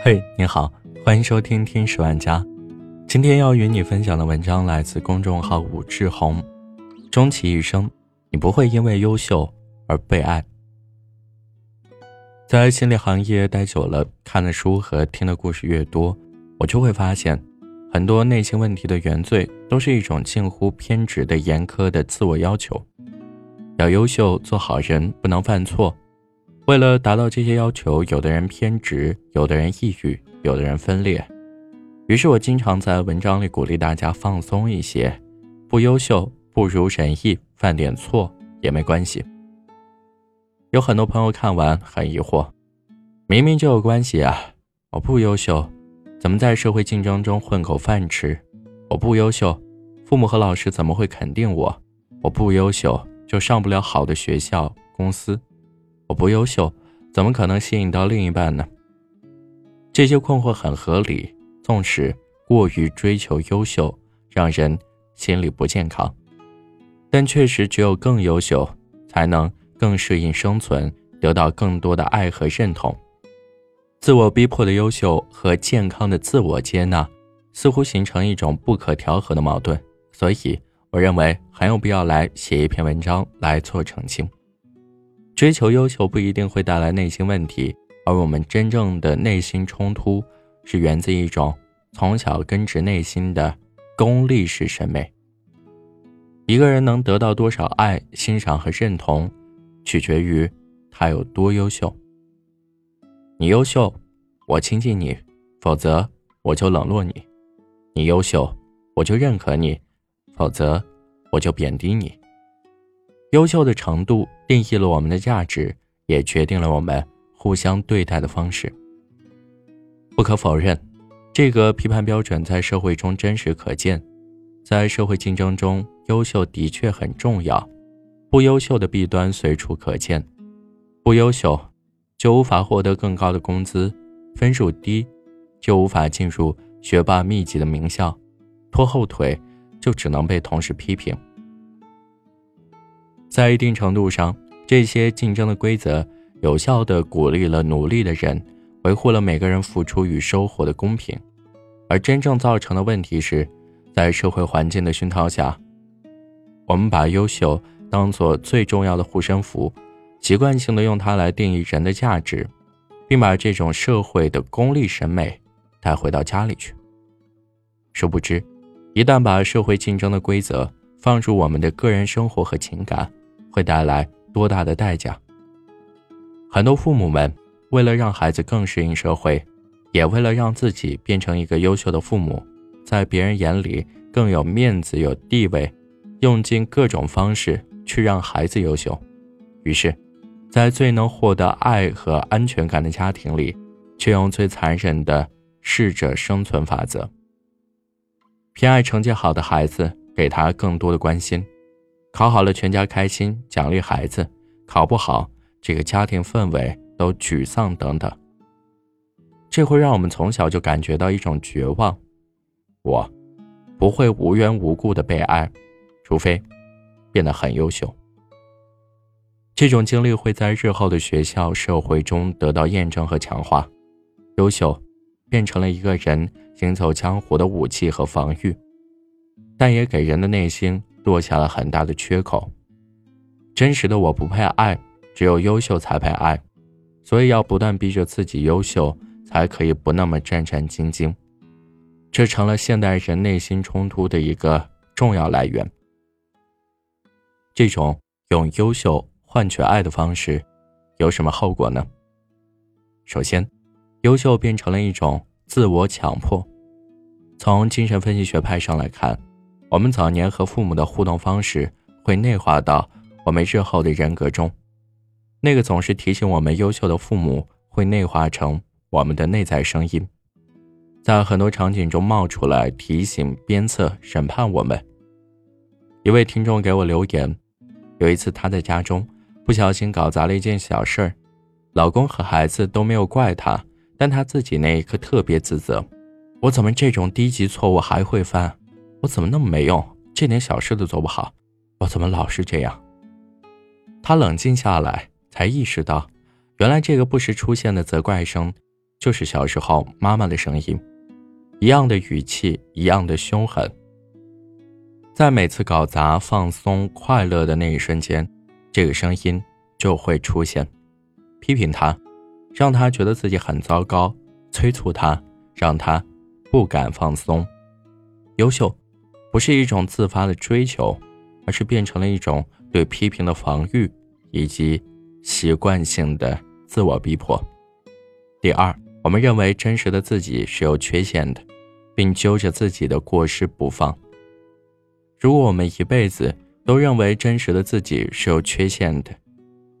嘿，你好，欢迎收听《听十万家》。今天要与你分享的文章来自公众号武志红。终其一生，你不会因为优秀而被爱。在心理行业待久了，看的书和听的故事越多，我就会发现，很多内心问题的原罪都是一种近乎偏执的严苛的自我要求。要优秀，做好人，不能犯错。为了达到这些要求，有的人偏执，有的人抑郁，有的人分裂。于是我经常在文章里鼓励大家放松一些，不优秀不如人意，犯点错也没关系。有很多朋友看完很疑惑，明明就有关系啊！我不优秀，怎么在社会竞争中混口饭吃？我不优秀，父母和老师怎么会肯定我？我不优秀，就上不了好的学校、公司。我不优秀，怎么可能吸引到另一半呢？这些困惑很合理，纵使过于追求优秀，让人心理不健康，但确实只有更优秀，才能更适应生存，得到更多的爱和认同。自我逼迫的优秀和健康的自我接纳，似乎形成一种不可调和的矛盾。所以，我认为很有必要来写一篇文章来做澄清。追求优秀不一定会带来内心问题，而我们真正的内心冲突是源自一种从小根植内心的功利式审美。一个人能得到多少爱、欣赏和认同，取决于他有多优秀。你优秀，我亲近你；否则，我就冷落你。你优秀，我就认可你；否则，我就贬低你。优秀的程度定义了我们的价值，也决定了我们互相对待的方式。不可否认，这个批判标准在社会中真实可见。在社会竞争中，优秀的确很重要，不优秀的弊端随处可见。不优秀，就无法获得更高的工资；分数低，就无法进入学霸密集的名校；拖后腿，就只能被同事批评。在一定程度上，这些竞争的规则有效地鼓励了努力的人，维护了每个人付出与收获的公平。而真正造成的问题是，在社会环境的熏陶下，我们把优秀当作最重要的护身符，习惯性的用它来定义人的价值，并把这种社会的功利审美带回到家里去。殊不知，一旦把社会竞争的规则放入我们的个人生活和情感，会带来多大的代价？很多父母们为了让孩子更适应社会，也为了让自己变成一个优秀的父母，在别人眼里更有面子、有地位，用尽各种方式去让孩子优秀。于是，在最能获得爱和安全感的家庭里，却用最残忍的适者生存法则，偏爱成绩好的孩子，给他更多的关心。考好了，全家开心，奖励孩子；考不好，这个家庭氛围都沮丧等等。这会让我们从小就感觉到一种绝望：我不会无缘无故的被爱，除非变得很优秀。这种经历会在日后的学校、社会中得到验证和强化，优秀变成了一个人行走江湖的武器和防御，但也给人的内心。落下了很大的缺口。真实的我不配爱，只有优秀才配爱，所以要不断逼着自己优秀，才可以不那么战战兢兢。这成了现代人内心冲突的一个重要来源。这种用优秀换取爱的方式，有什么后果呢？首先，优秀变成了一种自我强迫。从精神分析学派上来看。我们早年和父母的互动方式会内化到我们日后的人格中，那个总是提醒我们优秀的父母会内化成我们的内在声音，在很多场景中冒出来提醒、鞭策、审判我们。一位听众给我留言，有一次他在家中不小心搞砸了一件小事儿，老公和孩子都没有怪他，但他自己那一刻特别自责：我怎么这种低级错误还会犯？我怎么那么没用？这点小事都做不好，我怎么老是这样？他冷静下来，才意识到，原来这个不时出现的责怪声，就是小时候妈妈的声音，一样的语气，一样的凶狠。在每次搞砸、放松、快乐的那一瞬间，这个声音就会出现，批评他，让他觉得自己很糟糕；催促他，让他不敢放松。优秀，不是一种自发的追求，而是变成了一种对批评的防御，以及习惯性的自我逼迫。第二。我们认为真实的自己是有缺陷的，并揪着自己的过失不放。如果我们一辈子都认为真实的自己是有缺陷的，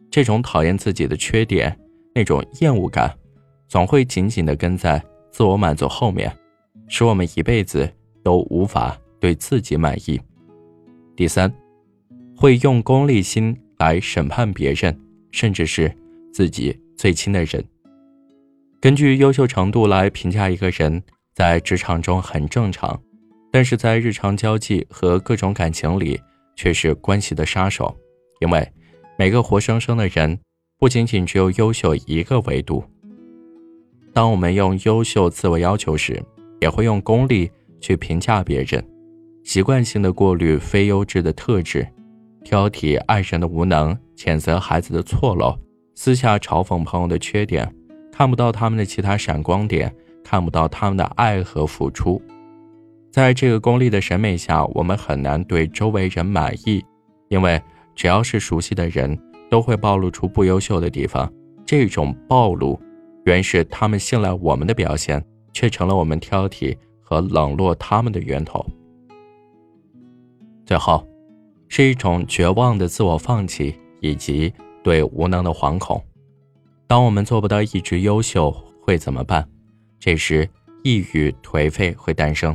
这种讨厌自己的缺点，那种厌恶感，总会紧紧地跟在自我满足后面，使我们一辈子都无法对自己满意。第三，会用功利心来审判别人，甚至是自己最亲的人。根据优秀程度来评价一个人，在职场中很正常，但是在日常交际和各种感情里却是关系的杀手。因为每个活生生的人，不仅仅只有优秀一个维度。当我们用优秀自我要求时，也会用功利去评价别人，习惯性的过滤非优质的特质，挑剔爱人的无能，谴责孩子的错漏，私下嘲讽朋友的缺点。看不到他们的其他闪光点，看不到他们的爱和付出，在这个功利的审美下，我们很难对周围人满意，因为只要是熟悉的人，都会暴露出不优秀的地方。这种暴露，原是他们信赖我们的表现，却成了我们挑剔和冷落他们的源头。最后，是一种绝望的自我放弃，以及对无能的惶恐。当我们做不到一直优秀，会怎么办？这时，抑郁、颓废会诞生，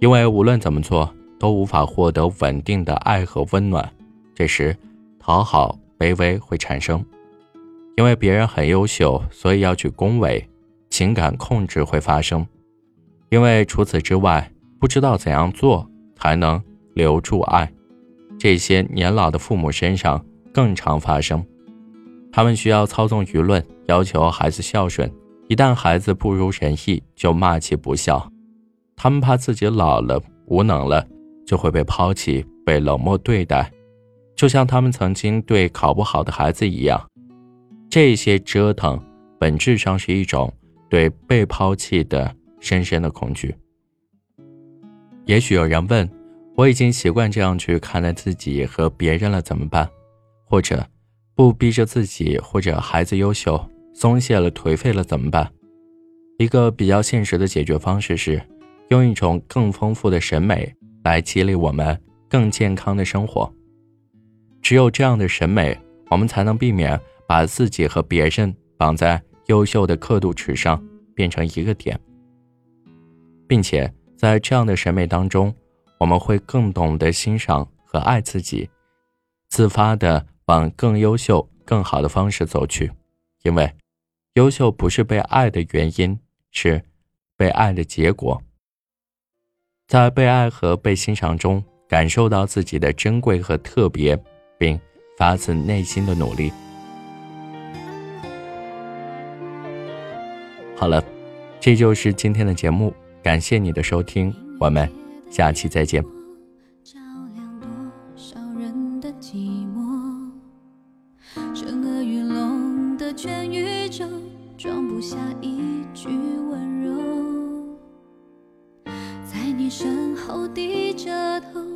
因为无论怎么做，都无法获得稳定的爱和温暖。这时，讨好、卑微会产生，因为别人很优秀，所以要去恭维。情感控制会发生，因为除此之外，不知道怎样做才能留住爱。这些年老的父母身上更常发生。他们需要操纵舆论，要求孩子孝顺。一旦孩子不如人意，就骂其不孝。他们怕自己老了、无能了，就会被抛弃、被冷漠对待，就像他们曾经对考不好的孩子一样。这些折腾，本质上是一种对被抛弃的深深的恐惧。也许有人问：我已经习惯这样去看待自己和别人了，怎么办？或者？不逼着自己或者孩子优秀，松懈了、颓废了怎么办？一个比较现实的解决方式是，用一种更丰富的审美来激励我们更健康的生活。只有这样的审美，我们才能避免把自己和别人绑在优秀的刻度尺上，变成一个点。并且在这样的审美当中，我们会更懂得欣赏和爱自己，自发的。往更优秀、更好的方式走去，因为优秀不是被爱的原因，是被爱的结果。在被爱和被欣赏中，感受到自己的珍贵和特别，并发自内心的努力。好了，这就是今天的节目，感谢你的收听，我们下期再见。照亮多少人的寂寞剩恶与聋的全宇宙装不下一句温柔在你身后低着头